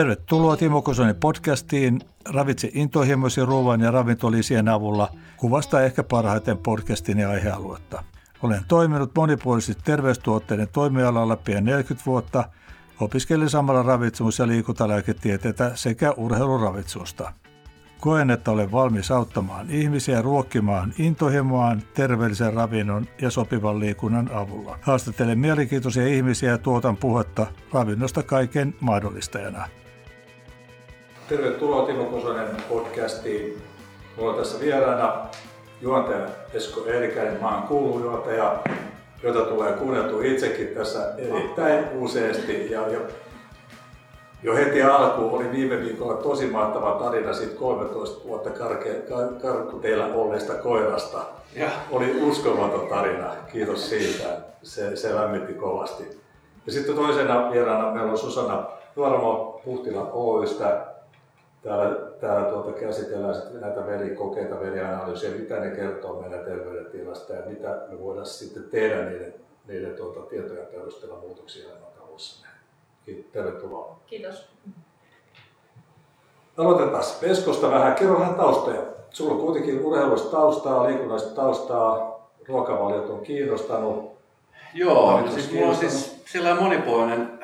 Tervetuloa Timo Kosonen podcastiin. Ravitse intohimoisen ruoan ja ravintolisien avulla kuvasta ehkä parhaiten podcastin ja aihealuetta. Olen toiminut monipuolisesti terveystuotteiden toimialalla pian 40 vuotta, opiskelin samalla ravitsemus- ja liikuntalääketieteitä sekä urheiluravitsusta. Koen, että olen valmis auttamaan ihmisiä ruokkimaan intohimoaan terveellisen ravinnon ja sopivan liikunnan avulla. Haastattelen mielenkiintoisia ihmisiä ja tuotan puhetta ravinnosta kaiken mahdollistajana. Tervetuloa Timo Kosonen podcastiin. Mulla on tässä vieraana juontaja Esko Eerikäinen, maan kuulujuontaja, jota tulee kuunneltu itsekin tässä erittäin useasti. Ja, ja jo heti alkuun oli viime viikolla tosi mahtava tarina siitä 13 vuotta karke, karkku teillä olleesta koirasta. Ja. Oli uskomaton tarina, kiitos siitä. Se, se lämmitti kovasti. Ja sitten toisena vieraana meillä on Susanna Nuoramo Puhtila Oystä. Täällä, täällä tuota käsitellään sitten näitä verikokeita, verianalyysiä, mitä ne kertoo meidän terveydentilasta ja mitä me voidaan sitten tehdä niiden, niiden tuota, tietojen perusteella muutoksia elämäntavoissamme. Tervetuloa. Kiitos. Aloitetaan Veskosta vähän. Kerro vähän taustoja. Sulla on kuitenkin urheilusta taustaa, liikunnallista taustaa, ruokavaliot on kiinnostanut. Joo, siis mulla on siis sellainen monipuolinen,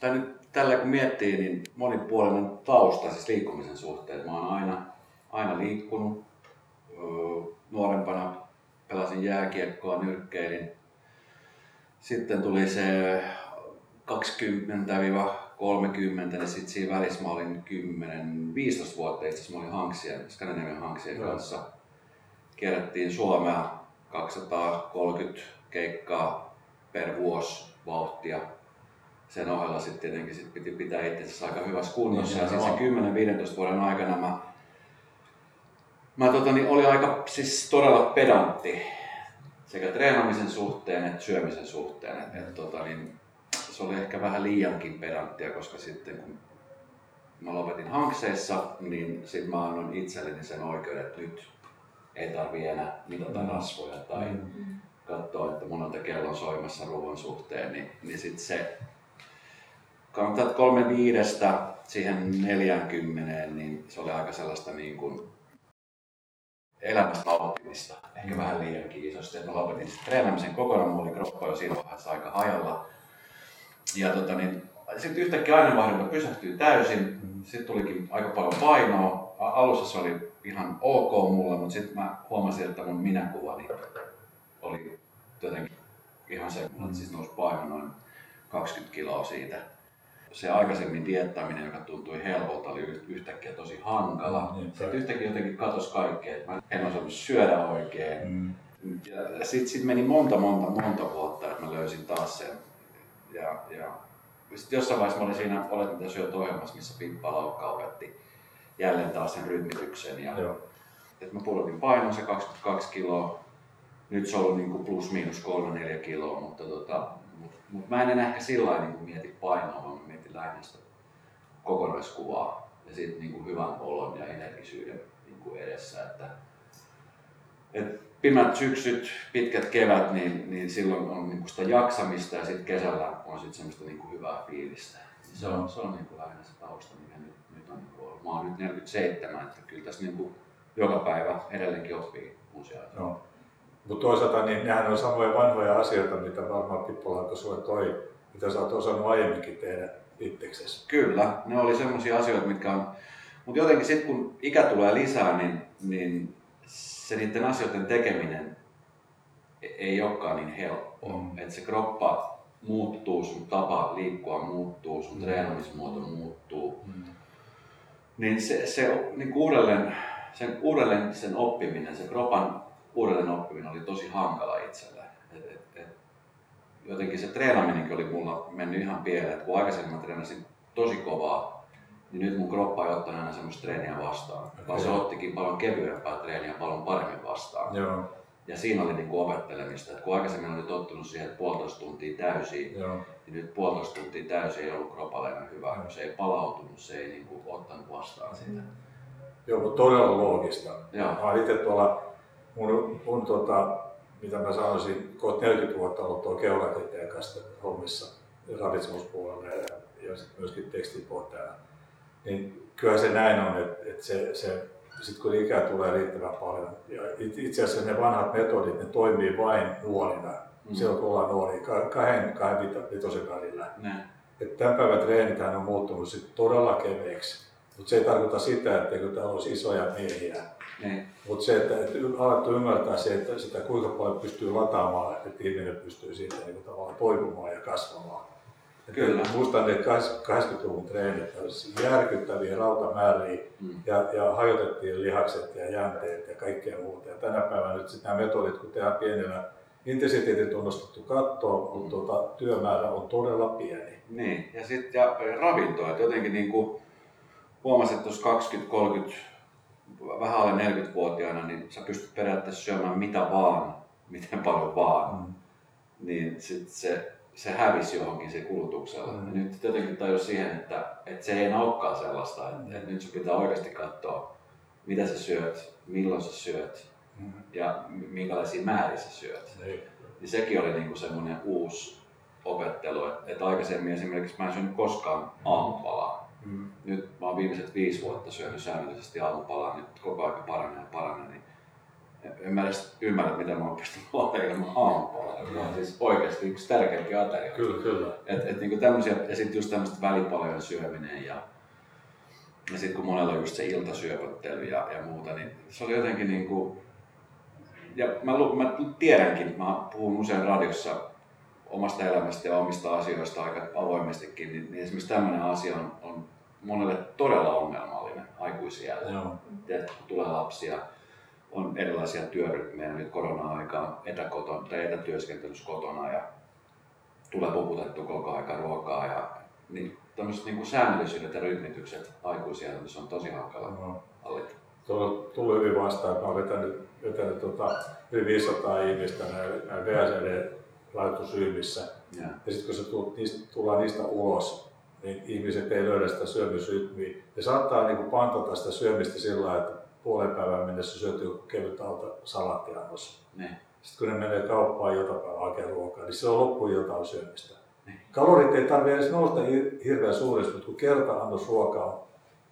tai nyt tällä kun miettii, niin monipuolinen tausta siis liikkumisen suhteen. Mä oon aina, aina liikkunut. Nuorempana pelasin jääkiekkoa, nyrkkeilin. Sitten tuli se 20-30, niin sitten siinä välissä mä olin 10-15 vuotta, itse asiassa mä olin Hanksien, Skandinavian Hanksien kanssa. Kierrättiin Suomea 230 keikkaa per vuosi vauhtia. Sen ohella sitten tietenkin sit piti pitää itse aika hyvässä kunnossa. Niin, ja sitten se 10-15 vuoden aikana mä, mä tota, niin olin aika siis todella pedantti sekä treenaamisen suhteen että syömisen suhteen. Et, et, tota, niin, se oli ehkä vähän liiankin pedanttia, koska sitten kun mä lopetin hankseessa, niin sitten mä annoin itselleni sen oikeuden, että nyt ei tarvi enää mitata mm. rasvoja tai mm. katsoa, että monelta kellon soimassa ruoan suhteen, niin, niin sitten se kannattaa kolme viidestä siihen 40, niin se oli aika sellaista niin kuin elämästä nauttimista, ehkä mm. vähän liiankin isosti. Mä lopetin sitten treenaamisen kokonaan, mulla oli kroppa jo siinä vaiheessa aika hajalla ja tota, niin, sitten yhtäkkiä aineenvaihdunta pysähtyi täysin. Sitten tulikin aika paljon painoa. Alussa se oli ihan ok mulle, mutta sitten mä huomasin, että mun minäkuvani oli jotenkin ihan se, että siis nousi paino noin 20 kiloa siitä. Se aikaisemmin diettaaminen, joka tuntui helpolta, oli yhtäkkiä tosi hankala. Mm, sitten yhtäkkiä jotenkin katosi kaikkea, että mä en osannut syödä oikein. Mm. Ja sitten sit meni monta, monta, monta vuotta, että mä löysin taas sen ja, ja sitten jossain vaiheessa mä olin siinä Olet mitä syöt ohjelmassa, missä Pippa Laukka opetti jälleen taas sen rytmityksen. Ja, Joo. Et mä pudotin painon se 22 kiloa. Nyt se on ollut niin plus miinus 3-4 kiloa, mutta tota, mut, mut mä en enää ehkä sillä niin mieti painoa, vaan lähinnä sitä kokonaiskuvaa ja sitten niin hyvän olon ja energisyyden niin edessä. Että, et pimeät syksyt, pitkät kevät, niin, niin silloin on niin sitä jaksamista ja sitten kesällä on sit semmoista niin kuin hyvää fiilistä. Niin se on, se on niin kuin lähinnä se tausta, mikä nyt, nyt on niin ollut. Mä oon nyt 47, että kyllä tässä niin kuin joka päivä edelleenkin oppii uusia asioita. No. Mutta toisaalta niin nehän on samoja vanhoja asioita, mitä varmaan Pippo sulle toi, mitä sä oot osannut aiemminkin tehdä itseksesi. Kyllä, ne oli semmoisia asioita, mitkä on... Mutta jotenkin sitten kun ikä tulee lisää, niin, niin se niiden asioiden tekeminen ei olekaan niin helppoa. Mm. Että se kroppa muuttuu, sun tapa liikkua muuttuu, sun mm. treenamismuoto muuttuu. Mm. Niin se, se niin uudelleen, sen, uudelleen sen oppiminen, se kropan uudelleen oppiminen oli tosi hankala itselle. Et, et, et, jotenkin se treenaminenkin oli mulla mennyt ihan pieleen, että kun aikaisemmin mä treenasin tosi kovaa, niin nyt mun kroppa ei ottanut enää semmoista treeniä vastaan, okay. vaan se ottikin paljon kevyempää treeniä paljon paremmin vastaan. Joo. Ja siinä oli niin opettelemista, että kun aikaisemmin oli tottunut siihen, että puolitoista tuntia täysiä, Joo. niin nyt puolitoista tuntia täysiä ei ollut kropalle enää hyvä. Joo. Se ei palautunut, se ei niin kuin ottanut vastaan sitä. Joo, mutta todella loogista. Joo. Mä itse tuolla, mun, mun tota, mitä mä sanoisin, kohta 40 vuotta ollut tuolla keulaketteen kanssa hommissa ravitsemuspuolella ja, ja sitten myöskin tekstipohjaa niin kyllä se näin on, että, että se, se sitten kun ikää tulee riittävän paljon, ja itse asiassa ne vanhat metodit, ne toimii vain nuorina, mm. silloin kun ollaan nuori, kahden, kahden vitosen välillä. Että tämän päivän treenithän on muuttunut sit todella keveiksi, mutta se ei tarkoita sitä, että täällä olisi isoja miehiä. Mutta se, että, että alettu ymmärtää se, että sitä kuinka paljon pystyy lataamaan, että ihminen pystyy siitä niin tavallaan toipumaan ja kasvamaan. Kyllä. Muistan ne 80-luvun treenit, järkyttäviä rautamääriä mm. ja, ja hajotettiin lihakset ja jänteet ja kaikkea muuta. Ja tänä päivänä nyt nämä metodit, kun tehdään pienellä intensiteetin tunnustettu katto, mm. mutta tuota, työmäärä on todella pieni. Niin, ja sitten ja ravinto, että jotenkin niin kuin huomasin, että tuossa 20-30, vähän alle 40-vuotiaana, niin sä pystyt periaatteessa syömään mitä vaan, miten paljon vaan. Mm. Niin sit se se hävisi johonkin se kulutuksella. Mm. Ja nyt jotenkin tajus siihen, että, että se ei olekaan sellaista, että, mm. että nyt sun pitää oikeasti katsoa, mitä sä syöt, milloin sä syöt mm. ja minkälaisia määriä sä syöt. Mm. Niin sekin oli niinku semmoinen uusi opettelu, että, että aikaisemmin esimerkiksi mä en syönyt koskaan aamupalaa. Mm. Nyt mä oon viimeiset viisi vuotta syönyt säännöllisesti aamupalaa, nyt koko ajan paranee ja paranee. Niin en mä edes ymmärrä, miten mä oon pystynyt loheilemaan aamupalaa, joka on siis oikeasti yksi tärkeimpiä aterioita. Kyllä, kyllä. Et, et niinku tämmösiä, ja sitten just tämmöistä välipalojen syöminen ja, ja sitten kun monella on just se iltasyöpöttely ja, ja muuta, niin se oli jotenkin niinku, ja mä, mä tiedänkin, mä puhun usein radiossa omasta elämästä ja omista asioista aika avoimestikin, niin, niin esimerkiksi tämmöinen asia on, on monelle todella ongelmallinen aikuisiällä. Joo. tulee lapsia, on erilaisia työryhmiä nyt korona-aikaan etäkoton, tai etätyöskentelyssä kotona ja tulee puputettu koko aika ruokaa ja niin tämmöiset niin säännöllisyydet ja rytmitykset aikuisia se on tosi hankala no. hallita. Tuolla tullut hyvin vastaan, että mä olen vetänyt, vetänyt tota, yli 500 ihmistä näin, näin VSD laitosyymmissä. Ja, ja sitten kun se niistä, tullaan niistä ulos, niin ihmiset ei löydä sitä syömysrytmiä. Ne saattaa niin kuin pantata sitä syömistä sillä että puolen päivän mennessä syöty kevyt alta salattiannos. Ne. Sitten kun ne menee kauppaan iltapäivän hakemaan ruokaa, niin se on loppuun jotain syömistä. Ne. Kalorit ei tarvitse edes nousta hirveän suuresti, mutta kun kerta annos ruokaa on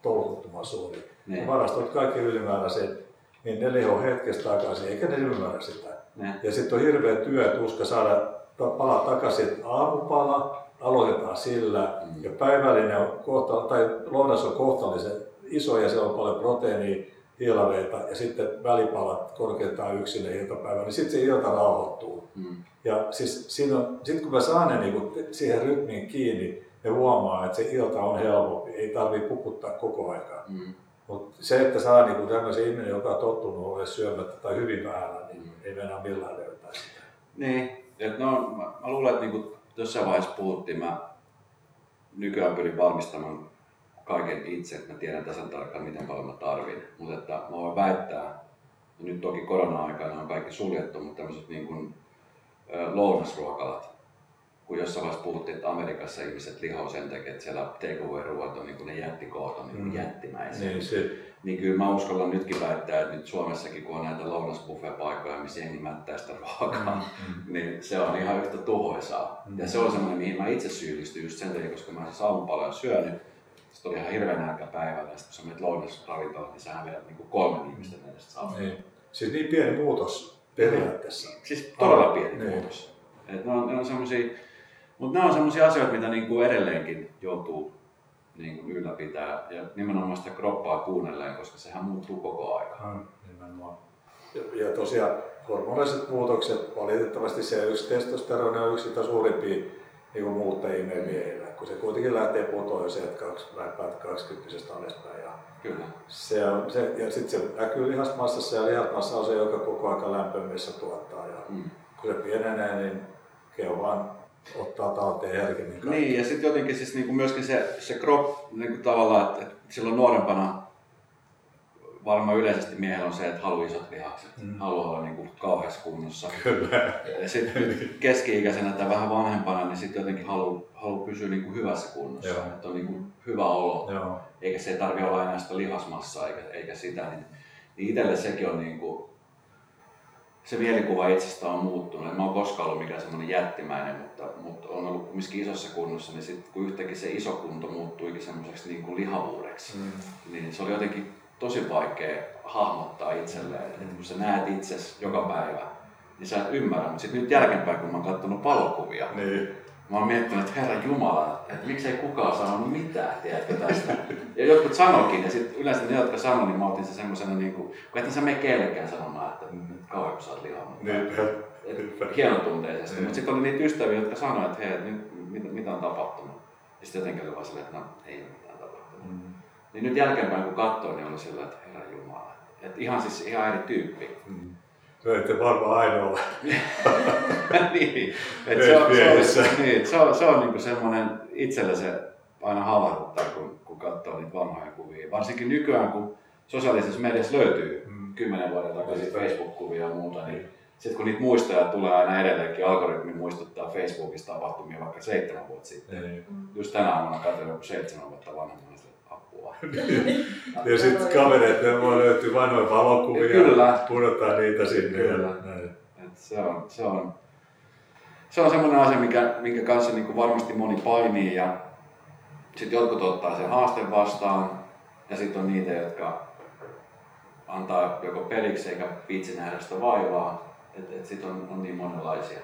tolkuttoman suuri, ne. ja varastot kaikki ylimääräiset, niin ne lihoo hetkestä takaisin, eikä ne ymmärrä sitä. Ne. Ja sitten on hirveä työ, tuska saada pala takaisin, aamupala, aloitetaan sillä, mm. ja päivällinen on kohta, tai lounas on kohtallisen iso ja siellä on paljon proteiinia, hiilareita ja sitten välipalat korkeintaan yksin iltapäivä, niin sitten se ilta rauhoittuu. Mm. Ja siis sitten kun mä saan ne niinku siihen rytmiin kiinni, ne huomaa, että se ilta on helpompi, ei tarvitse pukuttaa koko aikaa. Mm. Mutta se, että saa niinku tämmöisen ihminen, joka on tottunut olemaan syömättä tai hyvin vähän, niin mm. ei mennä millään löytää sitä. Niin, Et no, mä, mä luulen, että niinku jossain vaiheessa puhuttiin, mä nykyään pyrin valmistamaan kaiken itse, että mä tiedän tasan tarkkaan miten paljon mä tarvin. Mutta että mä voin väittää, nyt toki korona-aikana on kaikki suljettu, mutta tämmöiset niin kuin, lounasruokalat, kun jossain vaiheessa puhuttiin, että Amerikassa ihmiset lihoo sen takia, että siellä takeaway-ruoat on niin kuin ne jättikoot on niin kuin mm. jättimäisiä. Niin, se... niin kyllä mä uskallan nytkin väittää, että nyt Suomessakin kun on näitä lounasbuffet-paikkoja, missä jengi mättää sitä ruokaa, mm, mm. niin se on ihan yhtä tuhoisaa. Mm. Ja se on semmoinen, mihin mä itse syyllistyn just sen takia, koska mä siis aamupaloja syönyt, sitten oli ihan hirveän nälkä päivällä ja sitten kun sä menet lounasravintolaan, niin sähän vedät niin kolme ihmistä edestä saa. Niin. Siis niin pieni muutos periaatteessa. Siis todella pieni niin. muutos. Et ne on, ne on semmosia, mutta nämä on sellaisia asioita, mitä niin kuin edelleenkin joutuu niin kuin ylläpitää ja nimenomaan sitä kroppaa kuunnelleen, koska sehän muuttuu koko ajan. Hmm, nimenomaan. Ja, ja tosiaan hormoniset muutokset, valitettavasti se yksi testosteroni on yksi suurimpia niin muuttajia meidän miehillä kun se kuitenkin lähtee putoa jo sieltä 20 alaspäin. Ja Kyllä. Se on, se, ja sitten se näkyy lihasmassassa ja lihasmassa on se, joka koko ajan lämpömissä tuottaa. Ja mm. kun se pienenee, niin keho vaan ottaa talteen herkemmin kaikki. Niin, ja sitten jotenkin siis niinku myöskin se, se crop niinku tavallaan, että, että silloin nuorempana varmaan yleisesti miehellä on se, että haluaa isot lihakset, mm. haluaa olla niin kuin kauheassa kunnossa. Kyllä. Ja sitten keski-ikäisenä tai vähän vanhempana, niin sitten jotenkin haluaa halu pysyä niin kuin hyvässä kunnossa, Joo. että on niin kuin hyvä olo. Joo. Eikä se tarvitse olla enää sitä lihasmassaa eikä, eikä sitä. Niin, niin itselle sekin on niin kuin, se mielikuva itsestä on muuttunut. En mä oon koskaan ollut mikään semmoinen jättimäinen, mutta, mutta on ollut kumminkin isossa kunnossa, niin sitten kun yhtäkkiä se iso kunto muuttuikin semmoiseksi niin kuin lihavuudeksi, mm. niin se oli jotenkin tosi vaikea hahmottaa itselleen. Mm. Että kun sä näet itsesi joka päivä, niin sä et ymmärrä. Mutta sitten nyt jälkeenpäin, kun mä oon katsonut valokuvia, niin. Mä oon miettinyt, että Herra Jumala, että miksei kukaan sanonut mitään, tiedätkö tästä. Ja jotkut sanoikin, ja sitten yleensä ne, jotka sanoivat, niin mä otin se semmoisena, niin kuin, kun et sä mene kellekään sanomaan, että kauan kun sä oot lihannut. Niin. Hienotunteisesti. Niin. Mutta sitten oli niitä ystäviä, jotka sanoivat, että hei, nyt, mitä, mitä on tapahtunut. Ja sitten jotenkin oli vaan silleen, että no ei ole mitään tapahtunut. Mm. Niin nyt jälkeenpäin kun katsoo, niin oli silleen, että Herra Jumala. Että ihan siis ihan eri tyyppi. Mm. No ette varmaan ainoa. niin. Et se, on, se, on, niin, se on, se on niinku semmoinen itselle se aina havahduttaa, kun, kun katsoo niitä vanhoja kuvia. Varsinkin nykyään, kun sosiaalisessa mediassa löytyy mm. kymmenen vuoden takaisin Facebook-kuvia ja muuta, niin sitten kun niitä muistoja tulee aina edelleenkin, algoritmi muistuttaa Facebookista tapahtumia vaikka seitsemän vuotta sitten. Mm. Just tänä aamuna katsoin joku seitsemän vuotta vanhemmana apua. ja sitten kavereet, ne voi löytyä vanhoja valokuvia, Kyllä. pudottaa niitä sinne. Kyllä. Ja Et se on, se on, se on semmoinen asia, mikä, minkä kanssa niin kuin varmasti moni painii ja sitten jotkut ottaa sen haasteen vastaan ja sitten on niitä, jotka antaa joko periksi eikä viitsi nähdä sitä vaivaa. Että et sitten on, on niin monenlaisia.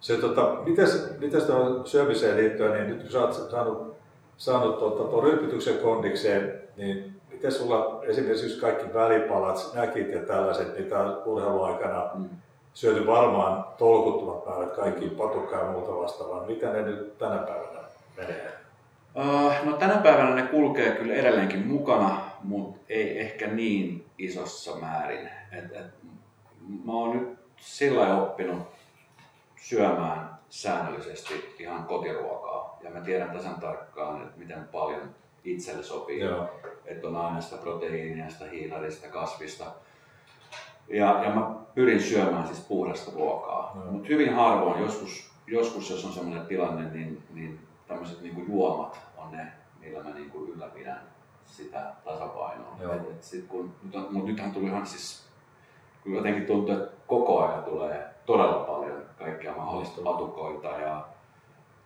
Se, tota, mites, mites tuohon syömiseen liittyen, niin nyt kun sä oot saanut, saanut tuon ryppytyksen kondikseen, niin miten sulla esimerkiksi kaikki välipalat, näkit ja tällaiset, mitä urheiluaikana mm. syöty varmaan tolkuttuvat päivät, kaikki patukkaa ja muuta vastaavaa. Mitä ne nyt tänä päivänä menee? Uh, no tänä päivänä ne kulkee kyllä edelleenkin mukana, mutta ei ehkä niin isossa määrin. Et, et, mä oon nyt sillä oppinut syömään säännöllisesti ihan kotiruokaa. Ja mä tiedän tasan tarkkaan, että miten paljon itselle sopii. Joo. Että on aina sitä proteiinia, sitä hiilarista, kasvista. Ja, ja mä pyrin syömään siis puhdasta ruokaa. Mutta hyvin harvoin, joskus, joskus jos on sellainen tilanne, niin, niin tämmöiset niin juomat on ne, millä mä niin kuin ylläpidän sitä tasapainoa. Et, et sit kun, mutta nythän tuli ihan siis, kun jotenkin tuntuu, että koko ajan tulee todella paljon kaikkia mahdollista patukoita ja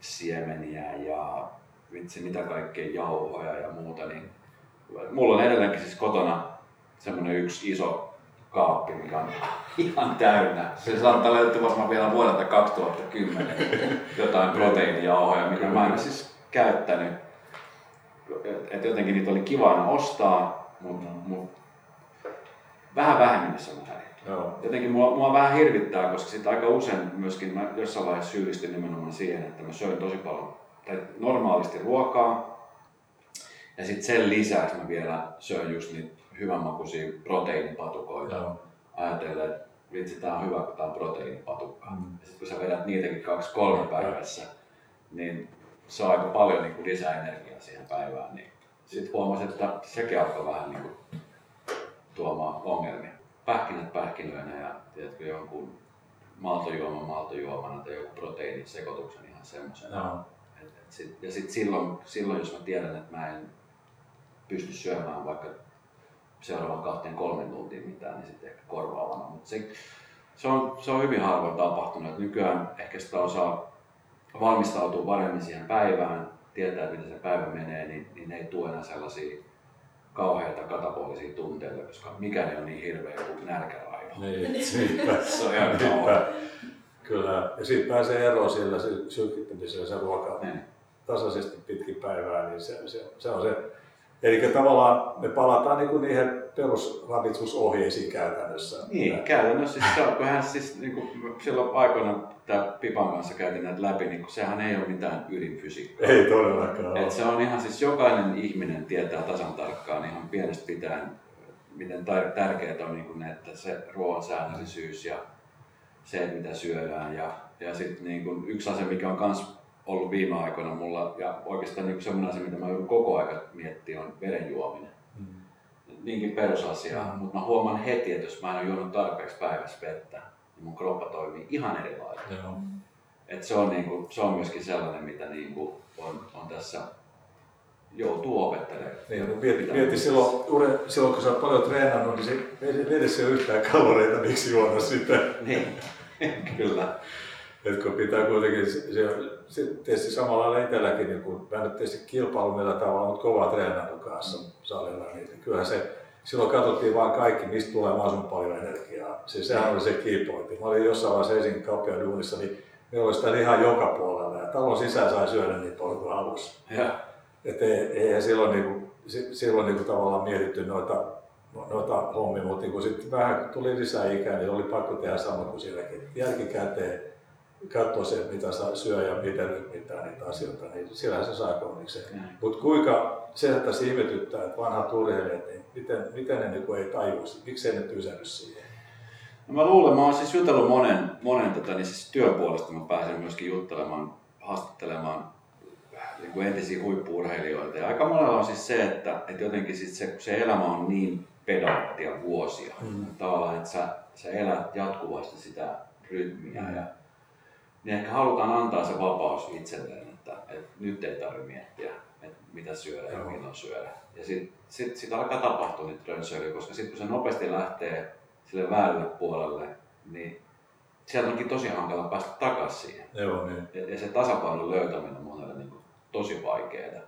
siemeniä ja vitsi mitä kaikkea jauhoja ja muuta, niin mulla on edelleenkin siis kotona semmoinen yksi iso kaappi, mikä on ihan täynnä. Se saattaa löytyä varmaan vielä vuodelta 2010 jotain proteiinijauhoja, mitä mä en siis käyttänyt. Et jotenkin niitä oli kiva aina ostaa, mutta mut vähän vähemmässä määrin. Joo. Jotenkin mua, mua vähän hirvittää, koska sit aika usein myöskin mä jossain vaiheessa syyllistyn nimenomaan siihen, että mä söin tosi paljon tai normaalisti ruokaa. Ja sitten sen lisäksi mä vielä söin just niitä hyvänmakuisia proteiinipatukoita. Joo. Ajatellen, että vitsi, tää on hyvä, kun tää on proteiinipatukka. Mm. Ja sitten kun sä vedät niitäkin kaksi kolme päivässä, niin se on aika paljon niin kuin lisää energiaa siihen päivään. Niin sitten huomasin, että sekin alkoi vähän niin kuin tuomaan ongelmia. Pähkinät pähkinöinä ja tiedätkö, jonkun maltojuoma maltojuomana tai joku proteiinisekoituksen ihan semmoisena. No. ja sitten silloin, silloin, jos mä tiedän, että mä en pysty syömään vaikka seuraavan kahteen kolmen tuntiin mitään, niin sitten ehkä korvaavana. Mutta se, se, on, se on hyvin harvoin tapahtunut. Että nykyään ehkä sitä osaa valmistautua paremmin siihen päivään, tietää, miten se päivä menee, niin, niin ne ei tule enää sellaisia kauheita katapolisia tunteita, koska mikään ei ole niin hirveä kuin nälkäraivo. Niin, siitä, se on ihan siitä, Kyllä, ja siitä pääsee eroon sillä sylkittämisellä se ruoka niin. tasaisesti pitkin päivää, niin se, se, se on se. Eli tavallaan me palataan niin kuin niihin perusravitsusohjeisiin käytännössä. Niin, käytännössä siis se on, kun hän siis niin kuin silloin aikoina tämä Pipan kanssa käytiin näitä läpi, niin sehän ei ole mitään ydinfysiikkaa. Ei todellakaan Et se on ihan siis jokainen ihminen tietää tasan tarkkaan ihan pienestä pitäen, miten tärkeää on niin kuin, että se ruoan säännöllisyys ja se, mitä syödään. Ja, ja sitten niin kuin yksi asia, mikä on myös ollut viime aikoina mulla, ja oikeastaan niin semmoinen asia, mitä mä joudun koko ajan miettiä, on veden juominen. Mm. Niinkin perusasia, mm. mutta mä huomaan heti, että jos mä en ole juonut tarpeeksi päivässä vettä, niin mun kroppa toimii ihan eri lailla. Et se, on niin kuin, se on myöskin sellainen, mitä niin kuin on, on tässä joutuu opettelemaan. Niin, mutta mieti, mieti silloin, silloin, kun sä oot paljon treenannut, niin se vedessä ei ole yhtään kaloreita, miksi juoda sitä. Niin, kyllä. Et kun pitää kuitenkin, se, se tietysti samalla lailla itselläkin, niin kun mä nyt tietysti kilpailu millä tavalla, mutta kovaa treenannut kanssa salilla, niin kyllähän se, silloin katsottiin vaan kaikki, mistä tulee mahdollisimman paljon energiaa. Siis sehän oli se key Mä olin jossain vaiheessa Helsingin kauppiaan duunissa, niin meillä oli sitä ihan joka puolella ja talon sisään sai syödä niin paljon kuin halusi. Että ei, ei silloin, niin kuin, silloin niin kuin tavallaan mietitty noita, noita hommia, mutta niin sitten vähän tuli lisää ikää, niin oli pakko tehdä sama kuin silläkin. Jälkikäteen katsoa se, mitä saa syö ja miten rytmittää niitä asioita, niin sillähän se saa konnikseen. Mutta kuinka se, että se ihmetyttää, että vanhat urheilijat, niin miten, miten ne niin ei tajuisi, miksi ne tysädy siihen? No mä luulen, mä oon siis jutellut monen, monen tota, niin siis työpuolesta, mä pääsen myöskin juttelemaan, haastattelemaan niin kuin entisiä huippuurheilijoita. Ja aika monella on siis se, että, että jotenkin sit se, se elämä on niin pedanttia vuosia. Mm. Tavallaan, että sä, sä elät jatkuvasti sitä rytmiä. Mm. Ja, niin ehkä halutaan antaa se vapaus itselleen, että, että nyt ei tarvitse miettiä, että mitä syödä ja milloin syödä. Ja sitten sit, sit alkaa tapahtua niitä rönsöilyjä, koska sitten kun se nopeasti lähtee sille väärälle puolelle, niin sieltä onkin tosi hankala päästä takaisin siihen. Joo, niin. ja, ja se tasapainon löytäminen on monelle niin kuin tosi vaikeaa.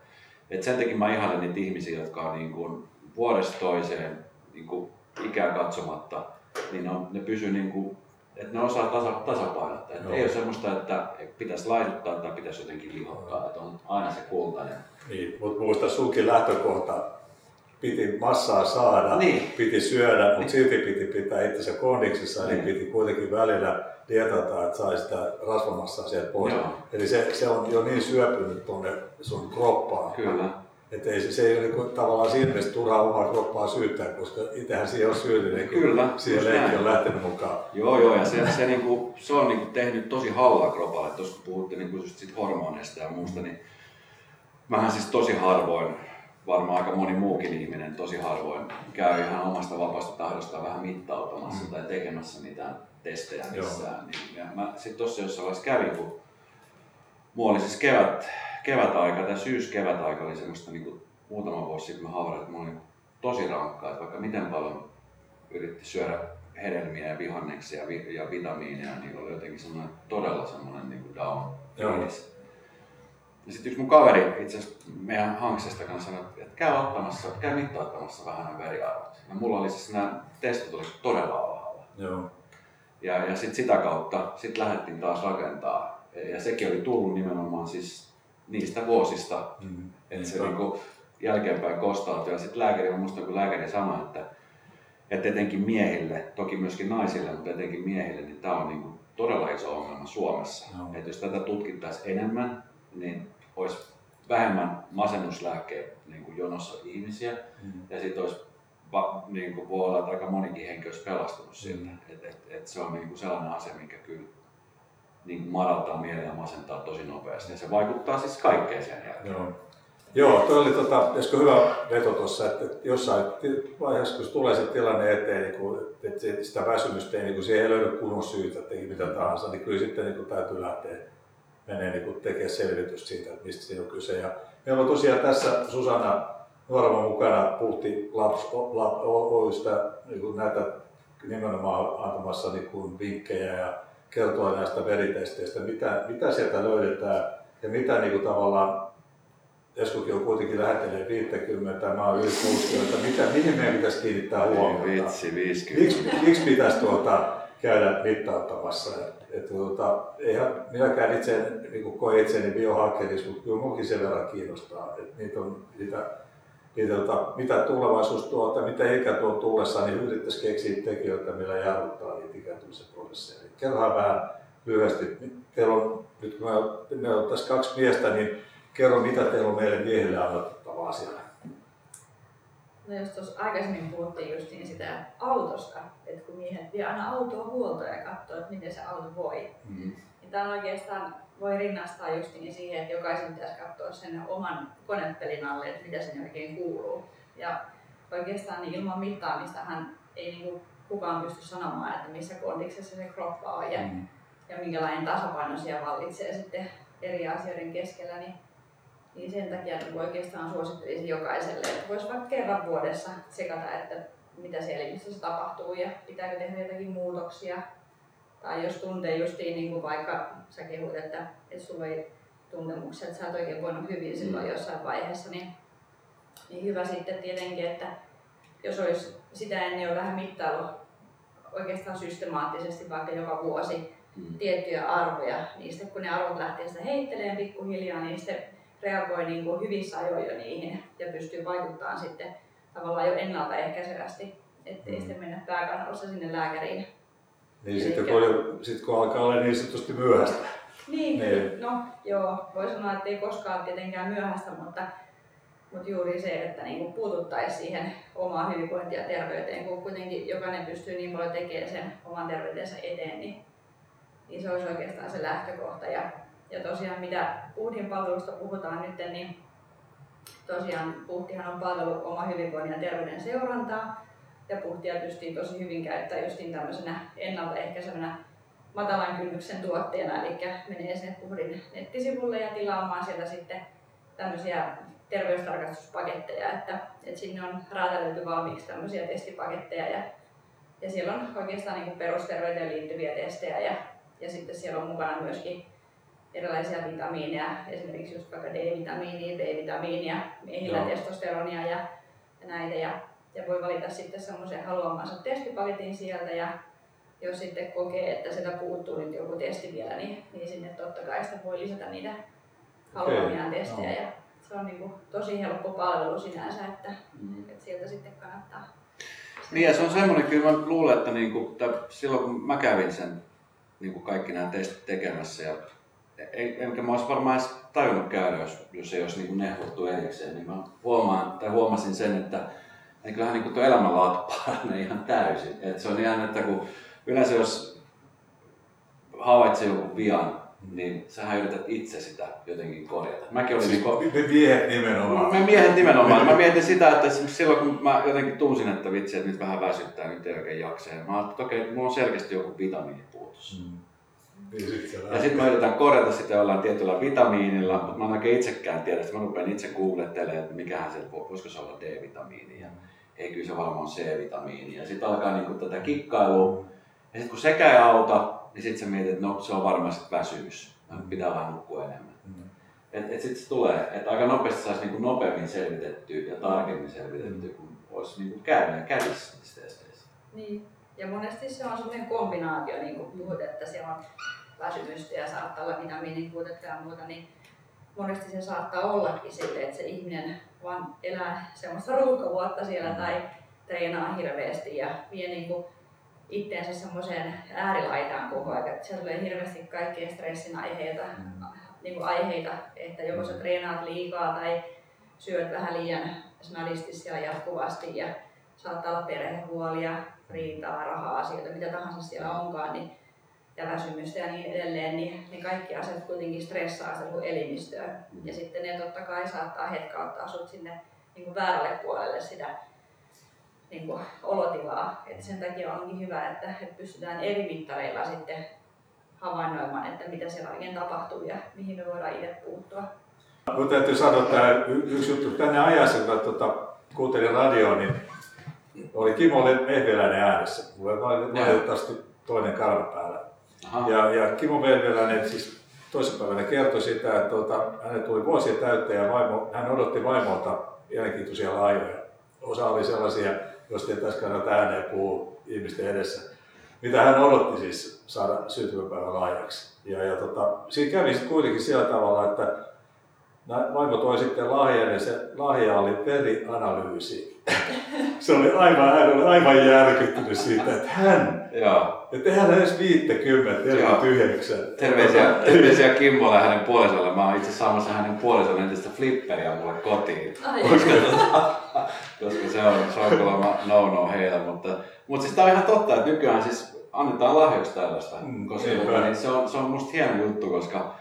Et sen takia mä ihailen niitä ihmisiä, jotka on niin kuin vuodesta toiseen niin kuin ikää katsomatta, niin on, ne pysyy niin kuin, että ne osaa tasa, tasapainottaa. Että ei ole semmoista, että pitäisi laituttaa tai pitäisi jotenkin lihottaa, että on aina se kultainen. Niin, mutta muista sunkin lähtökohta piti massaa saada, niin. piti syödä, mutta niin. silti piti pitää itsensä kondiksissa, niin. niin piti kuitenkin välillä dietata, että sai sitä rasvamassaa sieltä pois. Joo. Eli se, se on jo niin syöpynyt tuonne sun kroppaan. Kyllä. Että ei, se ei ole niin tavallaan siinä mielessä turhaa omaa kroppaa syyttää, koska itsehän siihen on syyllinen, Kyllä, siihen leikki on lähtenyt mukaan. Joo, joo, ja se, se, niin kuin, se on niin kuin tehnyt tosi hallaa kropalle. Tuossa kun puhutte niin kuin just sit hormoneista ja muusta, niin mähän siis tosi harvoin varmaan aika moni muukin ihminen tosi harvoin käy ihan omasta vapaasta tahdosta vähän mittauttamassa mm. tai tekemässä mitään testejä missään. Niin, ja mä sitten tuossa jossain vaiheessa kävin, kun mulla oli siis kevät, kevätaika tai syys-kevätaika oli semmoista niin kuin muutama vuosi sitten mä havainnoin, että mulla oli tosi rankkaa, että vaikka miten paljon yritti syödä hedelmiä ja vihanneksia ja, vi- ja vitamiineja, niin oli jotenkin semmoinen todella semmoinen niin kuin down. Joo. Ja sitten yksi mun kaveri itse asiassa meidän Hanksesta kanssa sanoi, että käy ottamassa, käy mittauttamassa vähän nämä veriarvot. Ja mulla oli siis nämä testit oli todella alhaalla. Joo. Ja, ja sitten sitä kautta sit lähdettiin taas rakentaa. Ja sekin oli tullut nimenomaan siis niistä vuosista, mm, että se niinku jälkeenpäin kostautui. Ja sitten lääkäri, on musta kun lääkäri sanoi, että, että etenkin miehille, toki myöskin naisille, mutta etenkin miehille, niin tämä on niinku todella iso ongelma Suomessa. No. Että jos tätä tutkittaisiin enemmän, niin olisi vähemmän masennuslääkkeet niin kuin jonossa ihmisiä mm. ja sitten olisi va, niin kuin voi olla, että aika monikin henki olisi pelastunut siltä. Mm. Et, et, et se on niin kuin sellainen asia, mikä kyllä niin kuin madaltaa mieleen ja masentaa tosi nopeasti. Ja se vaikuttaa siis kaikkeen sen jälkeen. Joo. Joo, toi oli tota, hyvä veto tuossa, että jossain vaiheessa, kun tulee se tilanne eteen, niin kun, että sitä väsymystä ei, niin kun siihen ei löydy kunnon syytä, teki mitä tahansa, niin kyllä sitten niin täytyy lähteä menee niin tekemään selvitystä siitä, että mistä siinä on kyse. Ja meillä on tosiaan tässä Susanna Nuorama mukana, puhuttiin Labs Oystä niin näitä nimenomaan antamassa niin kuin vinkkejä ja kertoa näistä veritesteistä, mitä, mitä sieltä löydetään ja mitä niin kuin tavallaan Eskokin on kuitenkin lähetelee 50, mä oon yli 60, mitä, mihin meidän pitäisi kiinnittää huomiota? Vitsi, 50. Miksi, miksi pitäisi tuota, käydä mittauttamassa? että tuota, eihän minäkään itse niin koe itseäni biohakkeriksi, mutta kyllä minunkin sen verran kiinnostaa. Että niitä on, niitä, niitä, tuota, mitä tulevaisuus tuo tai mitä ikä tuo tullessa, niin yrittäisiin keksiä tekijöitä, millä jarruttaa niitä ikääntymisen prosesseja. Kerrohan vähän lyhyesti. Teillä on, nyt kun meillä on tässä kaksi miestä, niin kerro mitä teillä on meille miehille annettavaa siellä. No jos tuossa aikaisemmin puhuttiin justiin sitä autosta, että kun miehet vie aina autoa huoltoon ja katsoo, että miten se auto voi, mm. niin tämä oikeastaan voi rinnastaa justiin siihen, että jokaisen pitäisi katsoa sen oman konepelin alle, että mitä sen oikein kuuluu. Ja oikeastaan niin ilman mittaamistahan ei niinku kukaan pysty sanomaan, että missä kondiksessa se kroppa on ja, mm. ja minkälainen tasapaino siellä vallitsee sitten eri asioiden keskellä. Niin Niin sen takia niin oikeastaan suosittelisin jokaiselle, että voisi vaikka kerran vuodessa sekata, että mitä siellä elimistössä tapahtuu ja pitääkö tehdä jotakin muutoksia. Tai jos tuntee justiin niin kuin vaikka sä kehut, että, että sulla ei tuntemuksia, että sä et oikein voinut hyvin silloin mm. jossain vaiheessa, niin, niin hyvä sitten tietenkin, että jos olisi sitä ennen jo vähän mittailu oikeastaan systemaattisesti vaikka joka vuosi mm. tiettyjä arvoja, niin sitten kun ne arvot lähtee sitä heittelemään pikkuhiljaa, niin sitten reagoi niin kuin hyvissä ajoin jo niihin ja pystyy vaikuttamaan sitten tavallaan jo ennaltaehkäisevästi, ettei mm. sitten mennä pääkannalossa sinne lääkäriin. Niin sitten kun, sit kun alkaa olla niin sanotusti myöhäistä. Niin, niin, no joo, voi sanoa, että ei koskaan tietenkään myöhäistä, mutta, mutta juuri se, että niin puututtaisiin siihen omaan hyvinvointiin ja terveyteen, kun kuitenkin jokainen pystyy niin paljon tekemään sen oman terveytensä eteen, niin, niin se olisi oikeastaan se lähtökohta. Ja, ja tosiaan mitä Puhdin palvelusta puhutaan nyt, niin tosiaan Puhtihan on palvelu oma hyvinvoinnin ja terveyden seurantaa, ja Puhtia pystyy tosi hyvin käyttämään just tämmöisenä ennaltaehkäisevänä matalan kynnyksen tuotteena, eli menee sinne Puhdin nettisivulle ja tilaamaan sieltä sitten tämmöisiä terveystarkastuspaketteja, että, että sinne on räätälöity valmiiksi tämmöisiä testipaketteja ja, ja siellä on oikeastaan niin perusterveyteen liittyviä testejä ja, ja sitten siellä on mukana myöskin erilaisia vitamiineja, esimerkiksi just vaikka D-vitamiinia, B-vitamiinia, miehillä Joo. testosteronia ja, ja näitä. Ja, ja voi valita sitten semmoisen haluamansa testipaketin sieltä ja jos sitten kokee, että sitä puuttuu nyt joku testi vielä, niin, niin sinne totta kai sitä voi lisätä niitä haluamiaan okay. testejä. No. Ja se on niin kuin tosi helppo palvelu sinänsä, että, mm. että sieltä sitten kannattaa. Niin ja se on semmoinen, kyllä mä luulen, että niin kuin, silloin kun mä kävin sen niin kuin kaikki nämä testit tekemässä ja enkä mä olisi varmaan edes tajunnut käydä, jos, jos ei olisi niin nehvottu erikseen, niin mä huomaan, tai huomasin sen, että niin kyllähän niin tuo elämänlaatu paranee ihan täysin. Et se on ihan, että kun yleensä jos havaitsee joku vian, niin sähän yrität itse sitä jotenkin korjata. Mäkin olin siis niin Me miehet nimenomaan. Me miehet nimenomaan. Mä mietin sitä, että silloin kun mä jotenkin tunsin, että vitsi, että nyt vähän väsyttää, nyt ei oikein jaksa. Mä ajattelin, että okei, mulla on selkeästi joku vitamiinipuutos. Mm. Niin ja sitten mä yritän korjata sitä jollain tietyllä vitamiinilla, mutta mä en oikein itsekään tiedä. Sitten mä rupean itse googlettelemaan, että mikähän se, voisiko se olla D-vitamiini. Ja ei kyllä se varmaan C-vitamiini. Ja sitten alkaa niinku tätä kikkailua. Ja sitten kun sekä ei auta, niin sitten sä mietit, että no se on varmasti väsymys. Pitää vähän nukkua enemmän. Mm. Et, et sitten se tulee, että aika nopeasti saisi niinku nopeammin selvitettyä ja tarkemmin selvitettyä, mm. kun olisi niinku käydä ja kävisi niissä testeissä. Niin. Ja monesti se on sellainen kombinaatio, niin kuin puhut, että siellä on väsymystä ja saattaa olla vitamiinin puutetta ja muuta, niin monesti se saattaa ollakin sille, että se ihminen vaan elää semmoista ruuhkavuotta siellä mm. tai treenaa hirveästi ja vie niin kuin itteensä semmoiseen äärilaitaan koko ajan. Että siellä tulee hirveästi kaikkia stressin aiheita, mm. niin kuin aiheita, että joko sä treenaat liikaa tai syöt vähän liian snadisti siellä jatkuvasti ja saattaa olla perhehuolia, riitaa, rahaa, asioita, mitä tahansa siellä onkaan, niin ja väsymystä ja niin edelleen, niin, niin kaikki asiat kuitenkin stressaa sitä elimistöä. Mm. Ja sitten ne totta kai saattaa hetkauttaa sut sinne niin kuin väärälle puolelle sitä niin kuin olotilaa. Et sen takia onkin hyvä, että, että pystytään eri mittareilla sitten havainnoimaan, että mitä siellä oikein tapahtuu ja mihin me voidaan itse puuttua. Mutta täytyy sanoa että yksi juttu. Tänne ajassa, kun tuota, kuuntelin radioon, niin oli Kimo Vehveläinen äänessä. Mulla oli valitettavasti toinen karva päällä. Ja, ja Kimo Vehveläinen siis toissapäivänä kertoi sitä, että tuota, hänen tuli vuosia täyttä ja vaimo, hän odotti vaimolta mielenkiintoisia laajoja. Osa oli sellaisia, jos ei tässä kannata ääneen puhua ihmisten edessä. Mitä hän odotti siis saada syntymäpäivän laajaksi. Ja, ja tota, siinä kävi sitten kuitenkin sillä tavalla, että vaimo toi sitten lahjan ja se lahja oli verianalyysi. se oli aivan, hän oli aivan järkyttynyt siitä, että hän, Joo. että hän edes 50, 49. Terveisiä, terveisiä Kimmolle ja hänen puolisolle. Mä oon itse saamassa hänen puolison entistä flipperiä mulle kotiin. Koska, tota, koska se on, se on kuulemma no-no heillä. Mutta, mutta siis tää on ihan totta, että nykyään siis annetaan lahjaksi tällaista. Mm, koska niin, se, on, se on musta hieno juttu, koska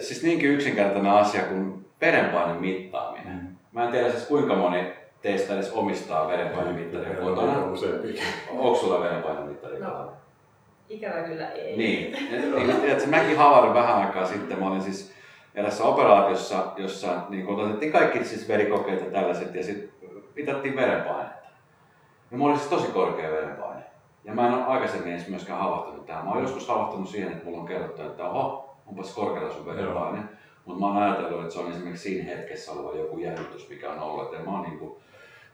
siis niinkin yksinkertainen asia kuin verenpaineen mittaaminen. Mm. Mä en tiedä siis kuinka moni teistä edes omistaa verenpainemittaria kotona. Onko sulla verenpainemittari no. Ikävä kyllä ei. Niin. Et, et, mäkin havarin vähän aikaa sitten. Mä olin siis erässä operaatiossa, jossa niin otettiin kaikki siis verikokeet ja tällaiset ja sitten mitattiin verenpainetta. Ja mulla oli siis tosi korkea verenpaine. Ja mä en ole aikaisemmin edes myöskään havahtunut tähän. Mä oon joskus havahtunut siihen, että mulla on kerrottu, että oho, onpas korkealla sun verenpaine. Mutta mä oon ajatellut, että se on esimerkiksi siinä hetkessä oleva joku jännittys, mikä on ollut. Ja mä oon niin kuin...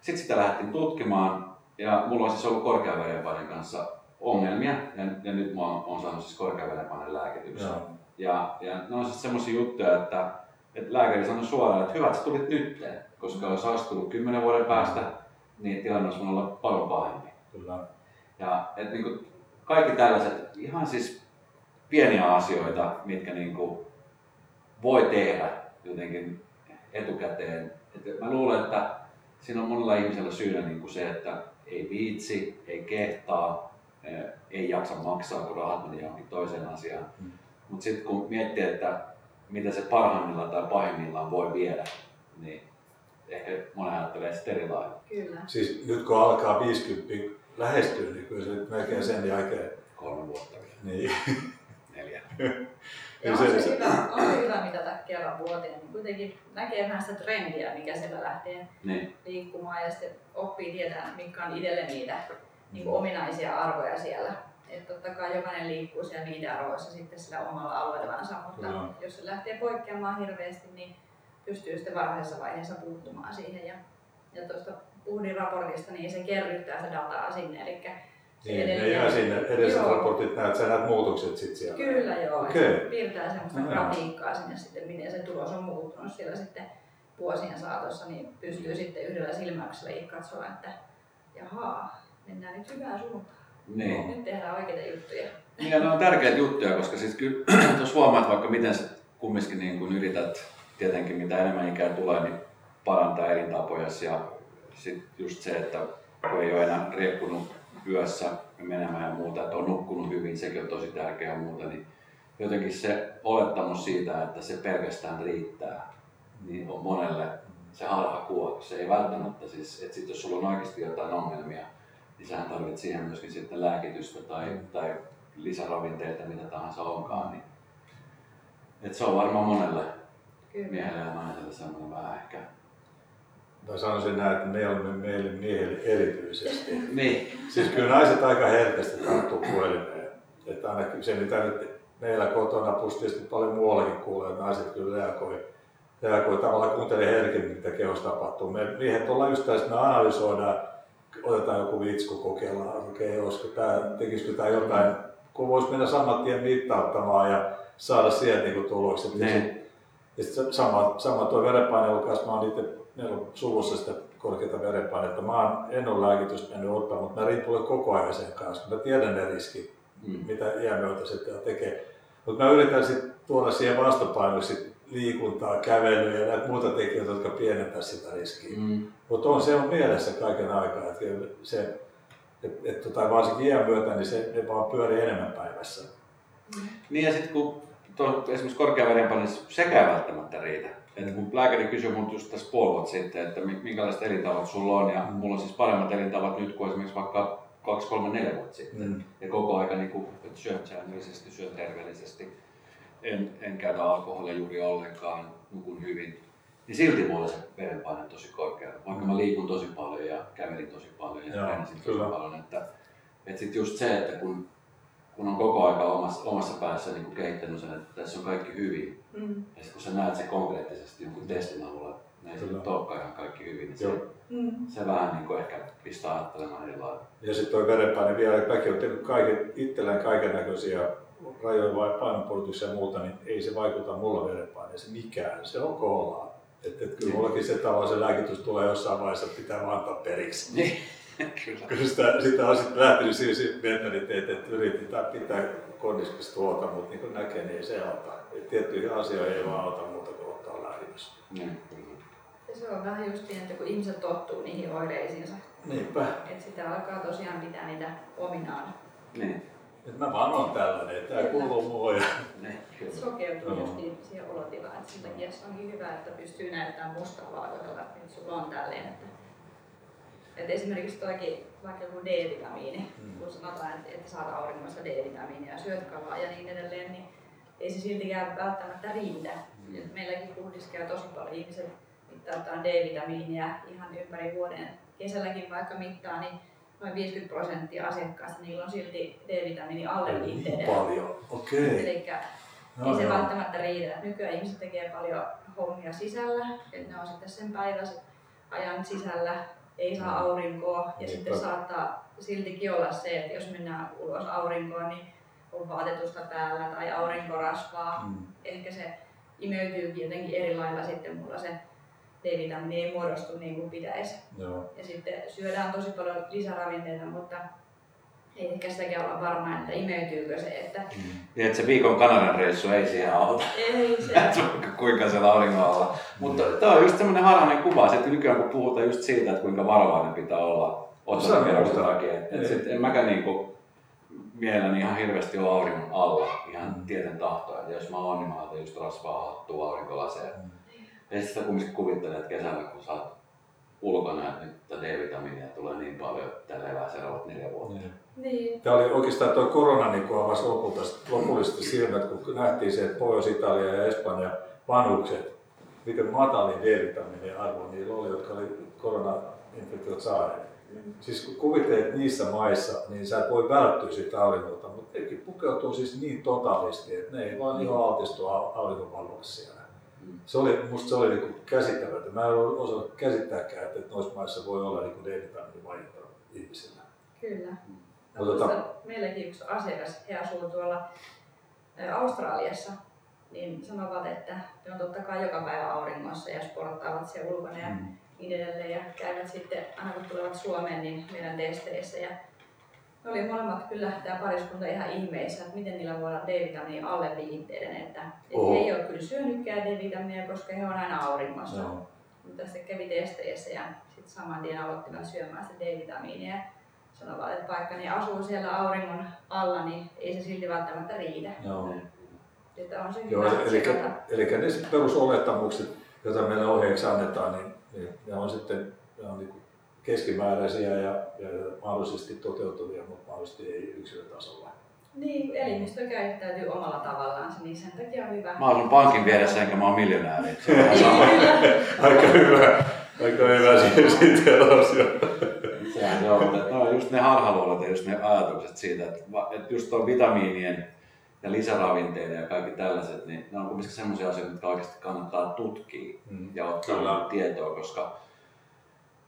Sitten sitä lähdettiin tutkimaan ja mulla on siis ollut korkean verenpaineen kanssa ongelmia ja, ja nyt mä oon, oon saanut siis korkean verenpaineen lääkityksen. Ja, ja ne on siis semmoisia juttuja, että, että lääkäri sanoi suoraan, että hyvä, että sä tulit nyt, koska jos olisi tullut kymmenen vuoden päästä, niin tilanne olisi olla paljon pahempi. Kyllä. Ja et niin kuin, kaikki tällaiset ihan siis pieniä asioita, mitkä niin kuin, voi tehdä jotenkin etukäteen. Et mä luulen, että siinä on monella ihmisellä syynä niin kuin se, että ei viitsi, ei kehtaa, eh, ei jaksa maksaa, kun rahat meni johonkin toiseen asiaan. Mm. Mutta sitten kun miettii, että mitä se parhaimmillaan tai pahimmillaan voi viedä, niin ehkä moni ajattelee sitten eri lailla. Kyllä. Siis nyt kun alkaa 50 lähestyä, niin kyllä se nyt melkein sen jälkeen. Kolme vuotta vielä. Niin. Neljä. Ja on se, se, hyvä, on se hyvä mitata kerran vuoteen, niin kuitenkin näkee vähän sitä trendiä, mikä siellä lähtee niin. liikkumaan ja sitten oppii tietää, mitkä on itselle niitä niin kuin ominaisia arvoja siellä. Että totta kai jokainen liikkuu siellä niitä arvoissa sitten sillä omalla alueellansa, mutta no. jos se lähtee poikkeamaan hirveästi, niin pystyy sitten varhaisessa vaiheessa puuttumaan siihen. Ja, ja tuosta puhdin raportista, niin se kerryttää sitä dataa sinne. Eli niin, ne jää sinne edelliset raportit, näet sä näet muutokset sitten siellä. Kyllä joo, okay. piirtää semmoista no, grafiikkaa sinne sitten, miten se tulos on muuttunut siellä sitten vuosien saatossa, niin pystyy mm. sitten yhdellä silmäyksellä katsoa, että jahaa, mennään nyt hyvään suuntaan. Niin. Nyt tehdään oikeita juttuja. Niin, ja ne on tärkeitä juttuja, koska siis kyllä tuossa huomaat vaikka miten sä kumminkin niin kun yrität tietenkin mitä enemmän ikää tulee, niin parantaa elintapoja ja sitten just se, että kun ei ole enää riekkunut yössä menemään ja muuta, että on nukkunut hyvin, sekin on tosi tärkeää ja muuta, niin jotenkin se olettamus siitä, että se pelkästään riittää, niin on monelle se harha kuva. Se ei välttämättä siis, että sit jos sulla on oikeasti jotain ongelmia, niin sähän tarvitset siihen myöskin sitten lääkitystä tai, mm. tai lisäravinteita, mitä tahansa onkaan. Niin, että se on varmaan monelle Kyllä. miehelle ja naiselle semmoinen vähän ehkä tai sanoisin näin, että me olemme meille miehille erityisesti. niin. Siis kyllä naiset aika herkästi tarttuu puhelimeen. Että ainakin se, mitä nyt meillä kotona pustisti paljon muuallakin kuulee, että naiset kyllä reagoi, reagoi tavallaan kuuntelee herkemmin, mitä kehossa tapahtuu. Me miehet ollaan just tässä, me analysoidaan, otetaan joku vitsku, kokeillaan, okei, okay, olisiko tämä, tekisikö tämä jotain, kun voisi mennä saman tien mittauttamaan ja saada sieltä niin tulokset. Niin. Ja sitten sama, sama tuo verenpaineukas, mä oon itse meillä on suvussa sitä korkeata verenpainetta. Mä oon, en ole lääkitystä mennyt ottaa, mutta mä riippuen koko ajan sen kanssa, mä tiedän ne riskit, mm. mitä iän myötä sitten tekee. Mutta mä yritän sitten tuoda siihen vastapainoksi liikuntaa, kävelyä ja näitä muuta tekijöitä, jotka pienentää sitä riskiä. Mm. Mutta on se on mielessä kaiken aikaa, että se, et, et, tota, varsinkin iän myötä, niin se ne vaan pyörii enemmän päivässä. Mm. Niin ja sitten kun tuo, esimerkiksi korkea verenpaine, sekään välttämättä riitä. Että kun lääkäri kysyi minulta just tässä puoli sitten, että minkälaiset elintavat sulla on, ja mm. mulla on siis paremmat elintavat nyt kuin esimerkiksi vaikka 2, 3, 4 vuotta sitten. Mm. Ja koko aika niin kuin, että syön säännöllisesti, syön terveellisesti, en, en käytä alkoholia juuri ollenkaan, nukun hyvin. Niin silti mulla se verenpaine tosi korkea, vaikka mä liikun tosi paljon ja kävelin tosi paljon ja treenasin tosi paljon. Että, että sitten just se, että kun kun on koko aika omassa, omassa päässä niin kuin kehittänyt sen, että tässä on kaikki hyvin. Mm. Ja sitten kun sä näet se konkreettisesti jonkun testin avulla, niin ei se nyt olekaan ihan kaikki hyvin, niin se, mm. se vähän niin kuin ehkä pistää ajattelemaan eri lailla. Ja sitten tuo verenpaine vielä, että mäkin olen tehnyt kaiken, itselleen kaiken näköisiä rajoja vai painonpudotuksia ja muuta, niin ei se vaikuta mulla verenpaineeseen mikään. Se on koollaan. Että et kyllä niin. mullakin se tavallaan se lääkitys tulee jossain vaiheessa, että pitää vaan antaa periksi. Niin. Kyllä. Kyllä sitä, sitä on sitten lähtenyt siihen mentaliteetti, että yritetään pitää kondiskista huolta, mutta niin kuin näkee, niin ei se auta. Et tiettyihin asioihin ei vaan auta muuta kuin ottaa lähdössä. Niin, Ja se on vähän just niin, että kun ihmiset tottuu niihin oireisiinsa. Niinpä. Että sitä alkaa tosiaan pitää niitä ominaan. Niin. Et mä vaan on tällainen, että tämä kuuluu mua. Ja... Sokeutuu no. just niin siihen olotilaan. Että sen takia se onkin hyvä, että pystyy näyttämään mustaa valkoisella, että sulla on tälleen, että et esimerkiksi toikin vaikka joku D-vitamiini, mm. kun sanotaan, että, että saat auringosta D-vitamiinia ja syöt kalaa ja niin edelleen, niin ei se siltikään välttämättä riitä. Mm. Meilläkin puhdissa käy tosi paljon ihmiset mittaa D-vitamiinia ihan ympäri vuoden. Kesälläkin vaikka mittaa, niin noin 50 prosenttia asiakkaista, niillä on silti D-vitamiini alle Niin paljon, okei. Okay. Eli no, ei se joo. välttämättä riitä. Nykyään ihmiset tekee paljon hommia sisällä, että ne on sitten sen päiväisen ajan sisällä, ei saa mm. aurinkoa ja niin, sitten saattaa siltikin olla se, että jos mennään ulos aurinkoon, niin on vaatetusta päällä tai aurinkorasvaa. Mm. Ehkä se imeytyy jotenkin eri lailla sitten mulla se D-vitamiini ei muodostu niin kuin pitäisi. Joo. Ja sitten syödään tosi paljon lisäravinteita, mutta ei ehkä sitäkään olla varma, että imeytyykö se. Että... Mm. Ja että se viikon Kanadan reissu ei siihen auta. Ei se. kuinka se auringon alla. Mutta mm. tämä on just semmoinen harhainen kuva, että nykyään kun puhutaan just siitä, että kuinka varovainen pitää olla otsakerroksen takia. Että sit en mäkään niinku mielelläni ihan hirveästi ole auringon alla ihan mm. tieten tahtoa. Että jos mä oon, niin mä otan just rasvaa hattua, aurinkolaseja. Mm. Ja sitten sitä kumminkin kuvittelee, että kesällä kun sä oot ulkona, että nyt D-vitamiinia tulee niin paljon, että tällä elää seuraavat neljä vuotta. Niin. Niin. Tämä oli oikeastaan tuo korona niin kuin avasi lopulta, lopullisesti silmät, kun nähtiin se, että Pohjois-Italia ja Espanja vanhukset, miten matalin D-vitamiinien arvo niillä oli, jotka oli koronainfektiot saaneet. Siis kun kuvittelet niissä maissa, niin sä et voi välttyä siitä auringolta, mutta nekin pukeutuu siis niin totaalisti, että ne ei vaan ihan altistu auringonvalolle siellä. Mm. Se oli, musta se oli niin käsittämätöntä. Mä en osannut käsittääkään, että noissa maissa voi olla niin D-vitamiinivajetta ihmisillä. Kyllä. Mm. No, tota... Meilläkin yksi asiakas, he asuu tuolla Australiassa, niin sanovat, että ne on totta kai joka päivä auringossa ja sporttaavat siellä ulkona ja mm. niin edelleen. Ja käyvät sitten, aina kun tulevat Suomeen, niin meidän testeissä. Ja ne oli molemmat kyllä tämä pariskunta ihan ihmeissä, että miten niillä voi olla D-vitamiini alle viitteiden. Että, että he ei ole kyllä syönytkään D-vitamiinia, koska he on aina auringossa. No. Mutta sitten kävi testeissä ja sitten saman tien aloittivat syömään sitä D-vitamiinia sanovat, että vaikka ne asuu siellä auringon alla, niin ei se silti välttämättä riitä. Joo. Että on se Joo, eli, eli ne perusolettamukset, joita meille ohjeeksi annetaan, niin, niin ne on sitten ne on niin keskimääräisiä ja, ja mahdollisesti toteutuvia, mutta mahdollisesti ei yksilötasolla. Niin, elimistö käyttäytyy omalla tavallaan, niin sen takia on hyvä. Mä asun pankin vieressä enkä mä oon miljonääri. aika hyvä, aika hyvä siitä Sehän se on, mutta no, just ne harhaluulot ja just ne ajatukset siitä, että, että just tuon vitamiinien ja lisäravinteiden ja kaikki tällaiset, niin ne on kuitenkin sellaisia asioita, jotka oikeasti kannattaa tutkia mm. ja ottaa Kyllä. tietoa, koska,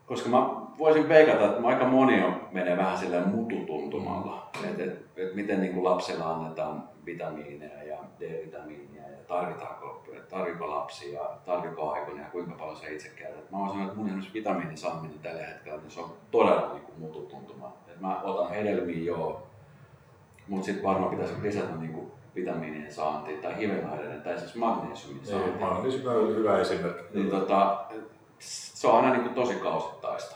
koska mä voisin veikata, että aika moni on, menee vähän silleen mututuntumalla, mm. että et, et miten niin kuin lapsella annetaan vitamiineja ja D-vitamiinia ja tarvitaanko, tarviko lapsia, tarviko aikoina ja kuinka paljon se itse käytät. Mä voin että mun esimerkiksi vitamiinin saaminen tällä hetkellä, niin se on todella niin kuin mututuntuma. Et mä otan hedelmiä joo, mutta sitten varmaan pitäisi lisätä niin kuin vitamiinien saanti tai hivenaineiden tai siis magnesiumin niin, saanti. Magnesiumi on hyvä esimerkki. Niin, tota, se on aina niin kuin tosi kausittaista.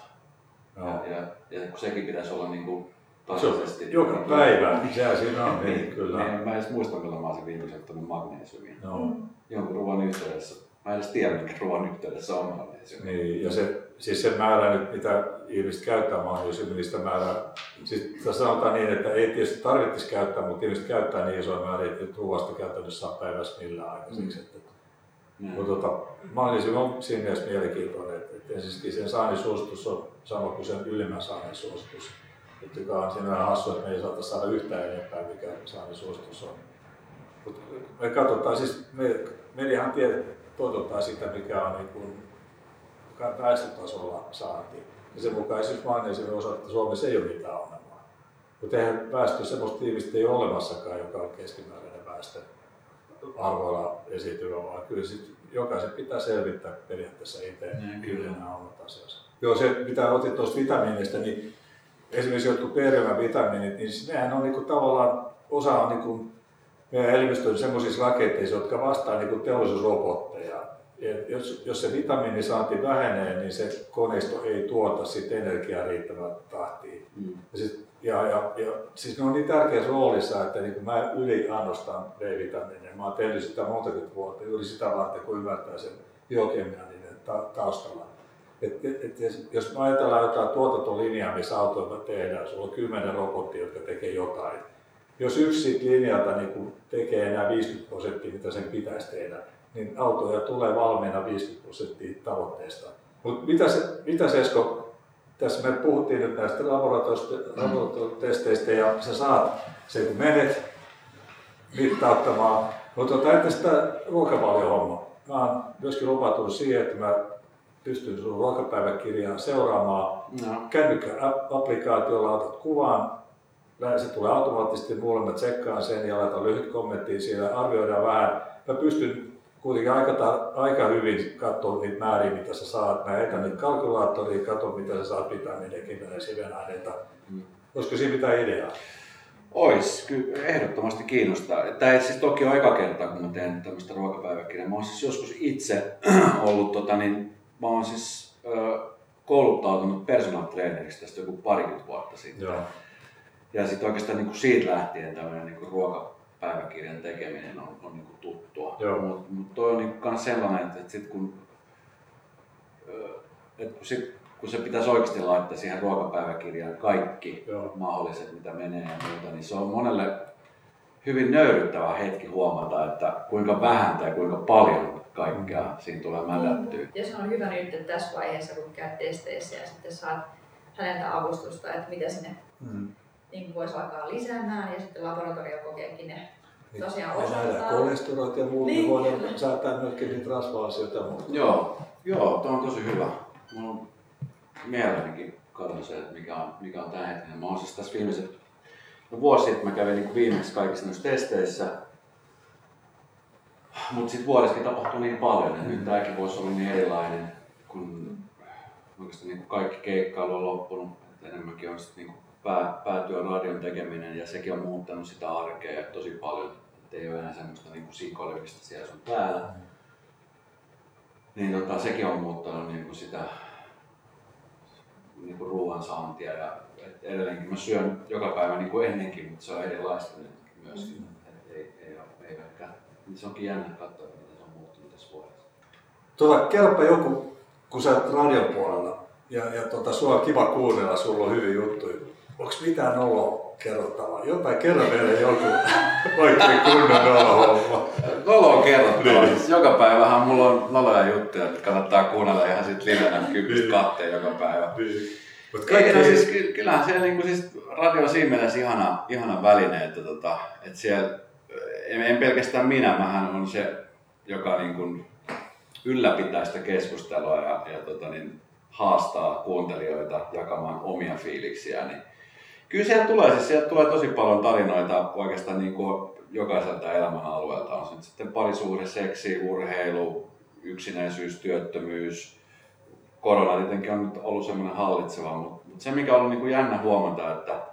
No. Ja, ja, ja, kun sekin pitäisi olla niin kuin tasaisesti. Joka päivä, sehän siinä on, niin, niin kyllä. Niin, mä en edes muista, milloin mä olisin viimeksi ottanut magnesiumia. No. Jonkun ruoan yhteydessä. Mä en edes tiedä, mikä ruoan yhteydessä on magnesiumi. Niin, ja se, siis se määrä nyt, mitä ihmiset käyttää niin sitä määrää, siis sanotaan niin, että ei tietysti tarvitsisi käyttää, mutta ihmiset käyttää niin isoja määriä, että ruoasta käytännössä saa päivässä millään aikaiseksi. Mm. Että, mm. Mutta tota, magnesiumi on siinä mielessä mielenkiintoinen, että, että ensinnäkin sen saannin suositus on sama kuin sen ylimmän saannin suositus nyt joka on siinä hassu, että me ei saata saada yhtään enempää, mikä saannin suositus on. Mut me katsotaan, siis me, mediahan tiedät, toitotaan sitä, mikä on niin kuin väestötasolla saanti. Ja sen mukaan esimerkiksi magnesiumin osalta, että Suomessa ei ole mitään ongelmaa. Mutta eihän väestö semmoista tiivistä ei ole olemassakaan, joka on keskimääräinen väestö arvoilla esiintyvä, vaan kyllä sit jokaisen pitää selvittää periaatteessa itse yhdenä omat asiansa. Joo, se mitä otit tuosta vitamiinista, niin esimerkiksi jotkut B-ryhmävitamiinit, niin nehän on niinku tavallaan, osa on niinku meidän elimistön sellaisissa rakenteissa, jotka vastaa niinku teollisuusrobotteja. Et jos, jos se vitamiinisaanti vähenee, niin se koneisto ei tuota sit energiaa riittävän tahtiin. Mm. Ja, sit, ja, ja, ja, siis ne on niin tärkeässä roolissa, että niin mä yliannostan B-vitamiineja. Mä oon tehnyt sitä monta vuotta juuri sitä varten, kun ymmärtää sen biokemian taustalla. Et, et, et, jos me ajatellaan jotain tuotantolinjaa, missä autoilla tehdään, sulla on kymmenen robottia, jotka tekee jotain. Jos yksi siitä linjalta niin tekee enää 50 prosenttia, mitä sen pitäisi tehdä, niin autoja tulee valmiina 50 prosenttia tavoitteesta. Mutta mitä, se, mitä se Esko, tässä me puhuttiin nyt näistä laboratoriotesteistä ja sä saat sen kun menet mittauttamaan. Mutta tota, entä sitä ruokavaliohommaa? Mä oon myöskin lupautunut siihen, että mä pystyn sun ruokapäiväkirjaa seuraamaan. No. Kännykkä-applikaatiolla otat kuvan, se tulee automaattisesti mulle, mä tsekkaan sen ja laitan lyhyt kommentti siellä, arvioidaan vähän. Mä pystyn kuitenkin aika, aika hyvin katsoa niitä määriä, mitä sä saat. Mä etän niitä kalkylaattoriin, katson mitä sä saat vitamiineja, ja sivenaineita. Mm. Olisiko siinä mitään ideaa? Ois, kyllä ehdottomasti kiinnostaa. Tämä ei siis toki ole aika kerta, kun mä teen tämmöistä ruokapääväkirjaa. Mä oon siis joskus itse ollut, tota, niin, mä oon siis ö, kouluttautunut personal traineriksi tästä joku parikymmentä vuotta sitten. Joo. Ja sitten oikeastaan niin kuin siitä lähtien tämmöinen niin kuin ruokapäiväkirjan tekeminen on, on niin kuin tuttua. Mutta mut toi on niin kuin sellainen, että, että sit kun, että kun, sit, kun se pitäisi oikeasti laittaa siihen ruokapäiväkirjaan kaikki Joo. mahdolliset, mitä menee ja muuta, niin se on monelle hyvin nöyryttävä hetki huomata, että kuinka vähän tai kuinka paljon kaikkea mm. siinä tulee mätättyä. Ja se on hyvä nyt että tässä vaiheessa, kun käyt testeissä ja sitten saat häneltä avustusta, että mitä sinne mm niin voisi alkaa lisäämään ja sitten laboratoriokokeekin ne niin, tosiaan osoittaa. Ja kolesterolit ja muut, niin, voidaan kyllä. säätää myöskin niitä rasva-asioita ja muuta. Joo, joo, tuo on tosi hyvä. Mulla on mielellänikin katson se, että mikä on, mikä on hetkinen. Mä oon siis tässä viimeiset no vuosi sitten mä kävin niin viimeksi kaikissa noissa testeissä. Mutta sitten vuodessakin tapahtui niin paljon, että mm. nyt tämäkin voisi olla niin erilainen, kun oikeastaan niin kaikki keikkailu on loppunut. Että enemmänkin on sitten niin pää, päätyön radion tekeminen ja sekin on muuttanut sitä arkea tosi paljon. Että ei ole enää semmoista niin kuin sinkoilemista siellä sun päällä. Niin tota, sekin on muuttanut niin kuin sitä niin ruoan saantia ja et edelleenkin mä syön joka päivä niin kuin ennenkin, mutta se on erilaista nyt myöskin. Mm. Et ei, ei, ole, ei ehkä, niin se onkin jännä katsoa, miten se on muuttunut tässä vuodessa. Tuota, kerropa joku, kun sä oot radion puolella ja, ja tota, sua on kiva kuunnella, sulla on hyviä juttuja onko mitään noloa kerrottavaa? Jotain kerro meille joku oikein kunnon nolohomma. Nolo on kerrottavaa. Niin. Joka päivähän mulla on noloja juttuja, että kannattaa kuunnella ihan sit livenä kympistä niin. kahteen joka päivä. Niin. Mut kaikki... no siis, kyllähän siellä niinku siis radio on siinä mielessä ihana, ihana väline, että, tota, että siellä, en, en, pelkästään minä, mähän on se, joka niinku ylläpitää sitä keskustelua ja, ja tota, niin, haastaa kuuntelijoita jakamaan omia fiiliksiä, niin Kyllä sieltä tulee, siis sieltä tulee tosi paljon tarinoita oikeastaan niin kuin jokaiselta elämän alueelta. On se sitten parisuhde, seksi, urheilu, yksinäisyys, työttömyys. Korona tietenkin on nyt ollut semmoinen hallitseva, mutta se mikä on ollut niin kuin jännä huomata, että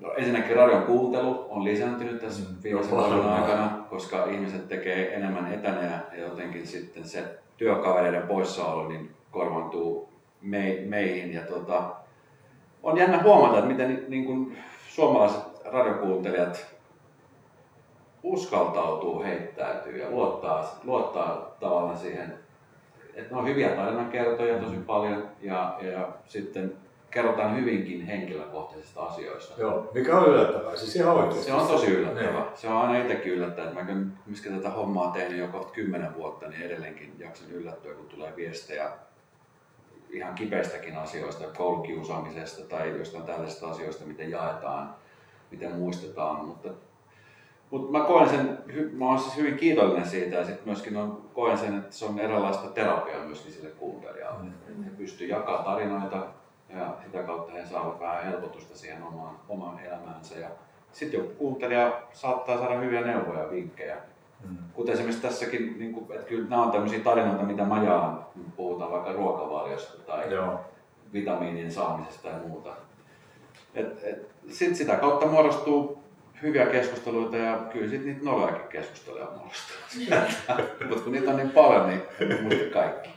No, ensinnäkin radion kuuntelu on lisääntynyt tässä mm, viimeisen vuoden aikana, koska ihmiset tekee enemmän etänä ja jotenkin sitten se työkavereiden poissaolo niin korvantuu meihin. Ja tota, on jännä huomata, että miten niin kuin suomalaiset radiokuuntelijat uskaltautuu heittäytyy ja luottaa, luottaa tavallaan siihen, että ne on hyviä tarinankertoja tosi paljon ja, ja sitten kerrotaan hyvinkin henkilökohtaisista asioista. Joo, mikä on yllättävää, siis ihan oikeasti. Se on tosi yllättävää. Niin. Se on aina itsekin yllättävää, että mä miskä tätä hommaa tehnyt jo kohta kymmenen vuotta, niin edelleenkin jaksan yllättyä, kun tulee viestejä ihan kipeistäkin asioista, koulukiusaamisesta tai jostain tällaisista asioista, miten jaetaan, miten muistetaan. Mutta, mutta mä koen sen, mä olen siis hyvin kiitollinen siitä ja sitten myöskin on, koen sen, että se on eräänlaista terapiaa myöskin sille kuuntelijalle. Mm. He pystyvät jakamaan tarinoita ja sitä kautta he saavat vähän helpotusta siihen omaan, omaan elämäänsä. Ja sitten joku kuuntelija saattaa saada hyviä neuvoja ja vinkkejä Mm. Kuten esimerkiksi tässäkin, niin kuin, että kyllä nämä on tämmöisiä tarinoita, mitä mä jaan, kun puhutaan vaikka ruokavaliosta tai Joo. vitamiinien saamisesta tai muuta. Et, et, sit sitä kautta muodostuu hyviä keskusteluita ja kyllä sit niitä nolojakin keskusteluja muodostuu. Mutta kun niitä on niin paljon, niin muista kaikki.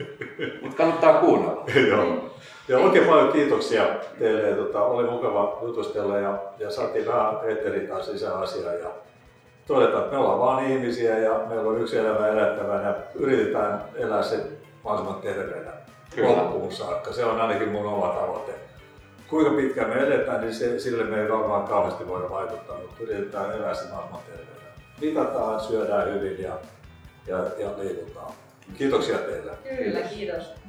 Mutta kannattaa kuunnella. Joo. Ja oikein paljon kiitoksia teille. Tota, oli mukava jutustella ja, ja saatiin vähän Petteri taas lisää asiaa. Ja todeta, että me ollaan vaan ihmisiä ja meillä on yksi elämä elättävänä ja yritetään elää se mahdollisimman terveenä loppuun saakka. Se on ainakin mun oma tavoite. Kuinka pitkään me eletään, niin se, sille me ei varmaan kauheasti voida vaikuttaa, mutta yritetään elää se mahdollisimman terveenä. Mitataan, syödään hyvin ja ja, ja liikutaan. Kiitoksia teille. Kyllä, Kiitos. kiitos.